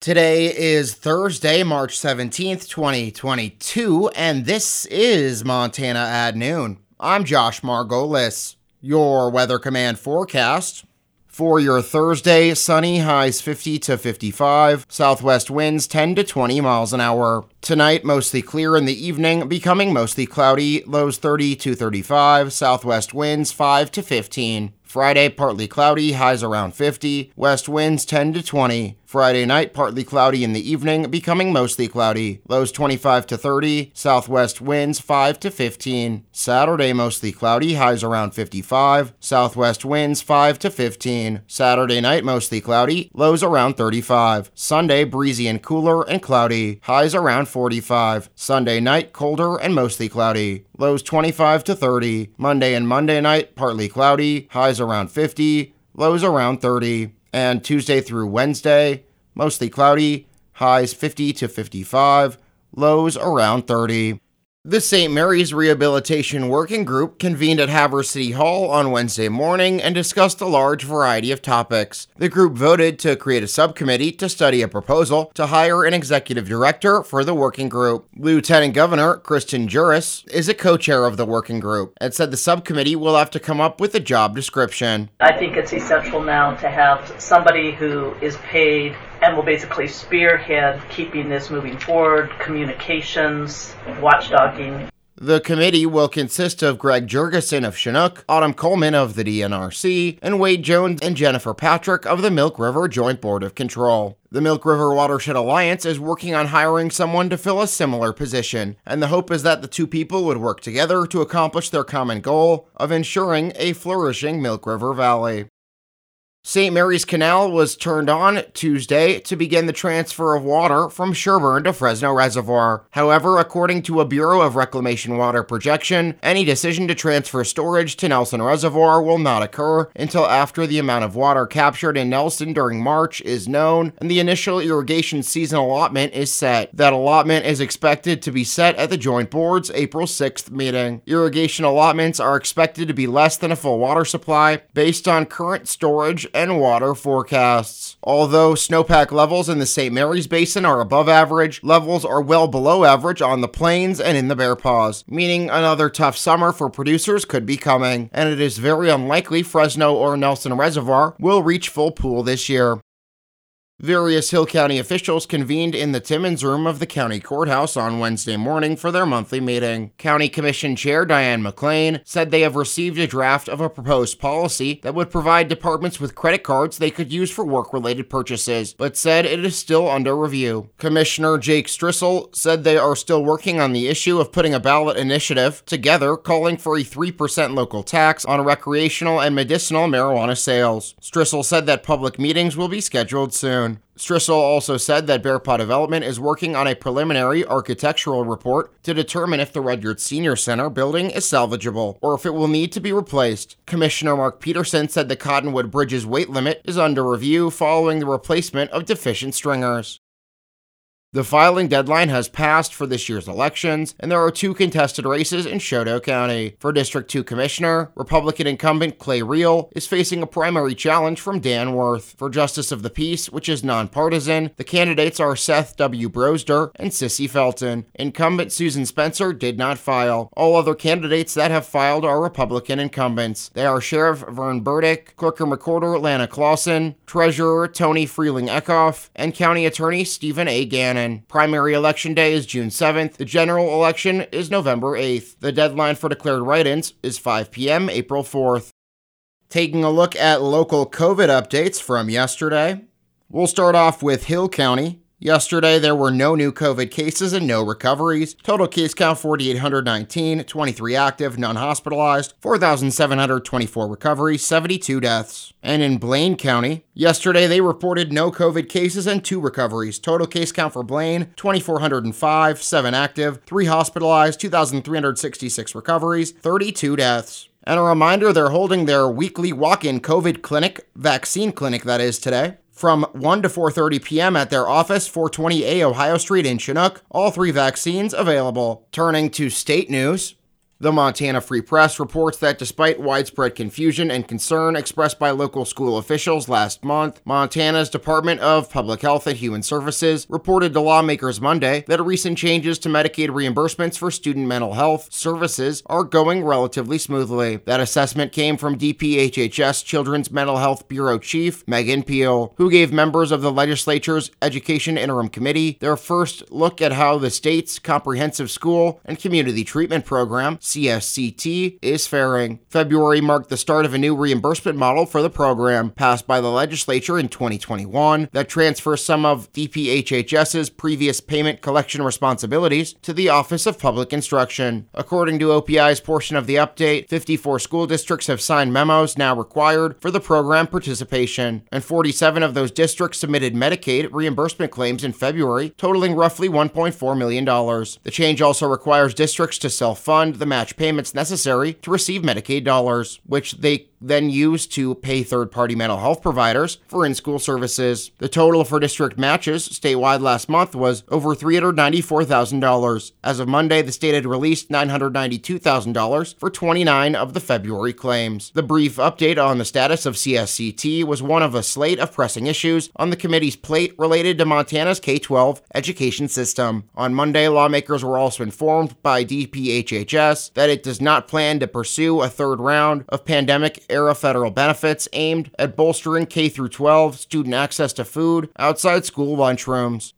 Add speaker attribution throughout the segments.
Speaker 1: Today is Thursday, March 17th, 2022, and this is Montana at Noon. I'm Josh Margolis. Your Weather Command forecast. For your Thursday, sunny highs 50 to 55, southwest winds 10 to 20 miles an hour. Tonight, mostly clear in the evening, becoming mostly cloudy, lows 30 to 35, southwest winds 5 to 15. Friday, partly cloudy, highs around 50, west winds 10 to 20. Friday night, partly cloudy in the evening, becoming mostly cloudy. Lows 25 to 30, southwest winds 5 to 15. Saturday, mostly cloudy, highs around 55, southwest winds 5 to 15. Saturday night, mostly cloudy, lows around 35. Sunday, breezy and cooler and cloudy, highs around 45. Sunday night, colder and mostly cloudy. Lows 25 to 30. Monday and Monday night, partly cloudy, highs around 50, lows around 30. And Tuesday through Wednesday, mostly cloudy, highs 50 to 55, lows around 30. The St. Mary's Rehabilitation Working Group convened at Havre City Hall on Wednesday morning and discussed a large variety of topics. The group voted to create a subcommittee to study a proposal to hire an executive director for the working group. Lieutenant Governor Kristen Juras is a co chair of the working group and said the subcommittee will have to come up with a job description.
Speaker 2: I think it's essential now to have somebody who is paid and will basically spearhead keeping this moving forward, communications, watchdogging.
Speaker 1: The committee will consist of Greg Jurgensen of Chinook, Autumn Coleman of the DNRC, and Wade Jones and Jennifer Patrick of the Milk River Joint Board of Control. The Milk River Watershed Alliance is working on hiring someone to fill a similar position, and the hope is that the two people would work together to accomplish their common goal of ensuring a flourishing Milk River Valley. St. Mary's Canal was turned on Tuesday to begin the transfer of water from Sherburne to Fresno Reservoir. However, according to a Bureau of Reclamation water projection, any decision to transfer storage to Nelson Reservoir will not occur until after the amount of water captured in Nelson during March is known and the initial irrigation season allotment is set. That allotment is expected to be set at the Joint Board's April 6th meeting. Irrigation allotments are expected to be less than a full water supply based on current storage and water forecasts. Although snowpack levels in the St. Mary's Basin are above average, levels are well below average on the plains and in the Bear Paws, meaning another tough summer for producers could be coming, and it is very unlikely Fresno or Nelson Reservoir will reach full pool this year. Various Hill County officials convened in the Timmins room of the county courthouse on Wednesday morning for their monthly meeting. County Commission Chair Diane McLean said they have received a draft of a proposed policy that would provide departments with credit cards they could use for work related purchases, but said it is still under review. Commissioner Jake Strissel said they are still working on the issue of putting a ballot initiative together calling for a 3% local tax on recreational and medicinal marijuana sales. Strissel said that public meetings will be scheduled soon. Strissel also said that Bear Paw Development is working on a preliminary architectural report to determine if the Rudyard Senior Center building is salvageable or if it will need to be replaced. Commissioner Mark Peterson said the Cottonwood Bridge's weight limit is under review following the replacement of deficient stringers. The filing deadline has passed for this year's elections, and there are two contested races in Chouteau County. For District 2 Commissioner, Republican incumbent Clay Real is facing a primary challenge from Dan Worth. For Justice of the Peace, which is nonpartisan, the candidates are Seth W. Brosder and Sissy Felton. Incumbent Susan Spencer did not file. All other candidates that have filed are Republican incumbents. They are Sheriff Vern Burdick, Clerk and Recorder Lana Clausen, Treasurer Tony Freeling Eckhoff, and County Attorney Stephen A. Gannon. Primary election day is June 7th. The general election is November 8th. The deadline for declared write ins is 5 p.m., April 4th. Taking a look at local COVID updates from yesterday, we'll start off with Hill County. Yesterday, there were no new COVID cases and no recoveries. Total case count 4,819, 23 active, none hospitalized, 4,724 recoveries, 72 deaths. And in Blaine County, yesterday they reported no COVID cases and two recoveries. Total case count for Blaine 2,405, 7 active, 3 hospitalized, 2,366 recoveries, 32 deaths. And a reminder they're holding their weekly walk in COVID clinic, vaccine clinic that is today from 1 to 4:30 p.m. at their office, 420A Ohio Street in Chinook. All three vaccines available. Turning to state news, The Montana Free Press reports that despite widespread confusion and concern expressed by local school officials last month, Montana's Department of Public Health and Human Services reported to lawmakers Monday that recent changes to Medicaid reimbursements for student mental health services are going relatively smoothly. That assessment came from DPHHS Children's Mental Health Bureau Chief Megan Peel, who gave members of the legislature's Education Interim Committee their first look at how the state's comprehensive school and community treatment program CSCT, is faring. February marked the start of a new reimbursement model for the program, passed by the legislature in 2021, that transfers some of DPHHS's previous payment collection responsibilities to the Office of Public Instruction. According to OPI's portion of the update, 54 school districts have signed memos now required for the program participation, and 47 of those districts submitted Medicaid reimbursement claims in February, totaling roughly $1.4 million. The change also requires districts to self fund the match payments necessary to receive Medicaid dollars, which they then used to pay third party mental health providers for in school services. The total for district matches statewide last month was over $394,000. As of Monday, the state had released $992,000 for 29 of the February claims. The brief update on the status of CSCT was one of a slate of pressing issues on the committee's plate related to Montana's K 12 education system. On Monday, lawmakers were also informed by DPHHS that it does not plan to pursue a third round of pandemic era federal benefits aimed at bolstering K 12 student access to food outside school lunchrooms.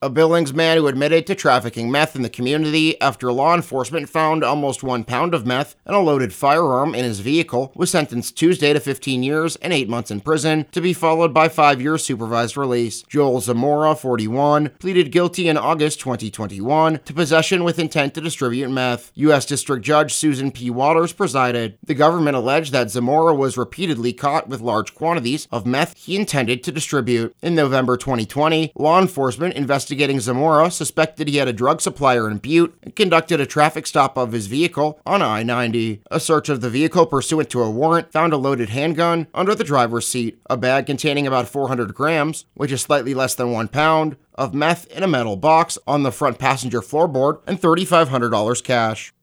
Speaker 1: A Billings man who admitted to trafficking meth in the community after law enforcement found almost one pound of meth and a loaded firearm in his vehicle was sentenced Tuesday to 15 years and 8 months in prison, to be followed by 5 years supervised release. Joel Zamora, 41, pleaded guilty in August 2021 to possession with intent to distribute meth. U.S. District Judge Susan P. Watters presided. The government alleged that Zamora was repeatedly caught with large quantities of meth he intended to distribute. In November 2020, law enforcement investigated investigating Zamora suspected he had a drug supplier in Butte and conducted a traffic stop of his vehicle on I 90. A search of the vehicle pursuant to a warrant found a loaded handgun under the driver's seat, a bag containing about 400 grams, which is slightly less than one pound, of meth in a metal box on the front passenger floorboard, and $3,500 cash.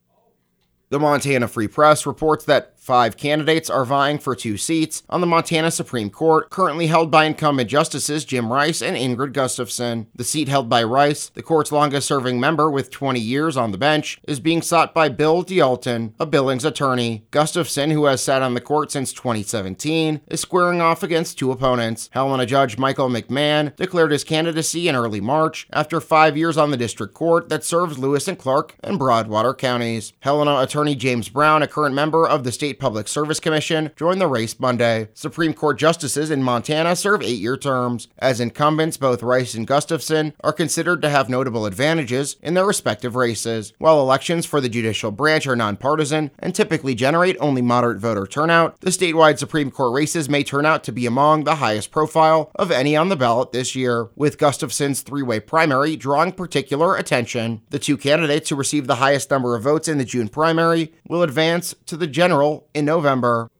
Speaker 1: The Montana Free Press reports that Five candidates are vying for two seats on the Montana Supreme Court, currently held by incumbent justices Jim Rice and Ingrid Gustafson. The seat held by Rice, the court's longest serving member with 20 years on the bench, is being sought by Bill D'Alton, a Billings attorney. Gustafson, who has sat on the court since 2017, is squaring off against two opponents. Helena Judge Michael McMahon declared his candidacy in early March after five years on the district court that serves Lewis and Clark and Broadwater counties. Helena attorney James Brown, a current member of the state State Public Service Commission joined the race Monday. Supreme Court justices in Montana serve eight year terms. As incumbents, both Rice and Gustafson are considered to have notable advantages in their respective races. While elections for the judicial branch are nonpartisan and typically generate only moderate voter turnout, the statewide Supreme Court races may turn out to be among the highest profile of any on the ballot this year, with Gustafson's three way primary drawing particular attention. The two candidates who receive the highest number of votes in the June primary will advance to the general in November.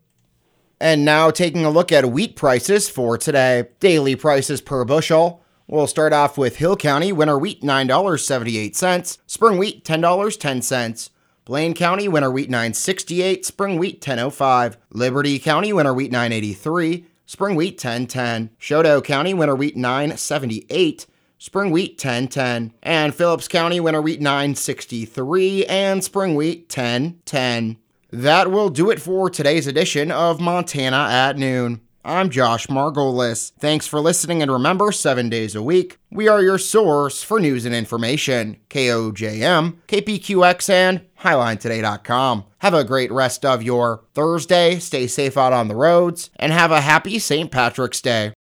Speaker 1: And now taking a look at wheat prices for today. Daily prices per bushel. We'll start off with Hill County winter wheat $9.78, spring wheat $10.10. Blaine County winter wheat 968, spring wheat 1005. Liberty County winter wheat 983, spring wheat 1010. Chouteau County winter wheat 978, spring wheat 1010. And Phillips County winter wheat 963 and spring wheat 1010. That will do it for today's edition of Montana at Noon. I'm Josh Margolis. Thanks for listening, and remember, seven days a week, we are your source for news and information. KOJM, KPQX, and HighlineToday.com. Have a great rest of your Thursday, stay safe out on the roads, and have a happy St. Patrick's Day.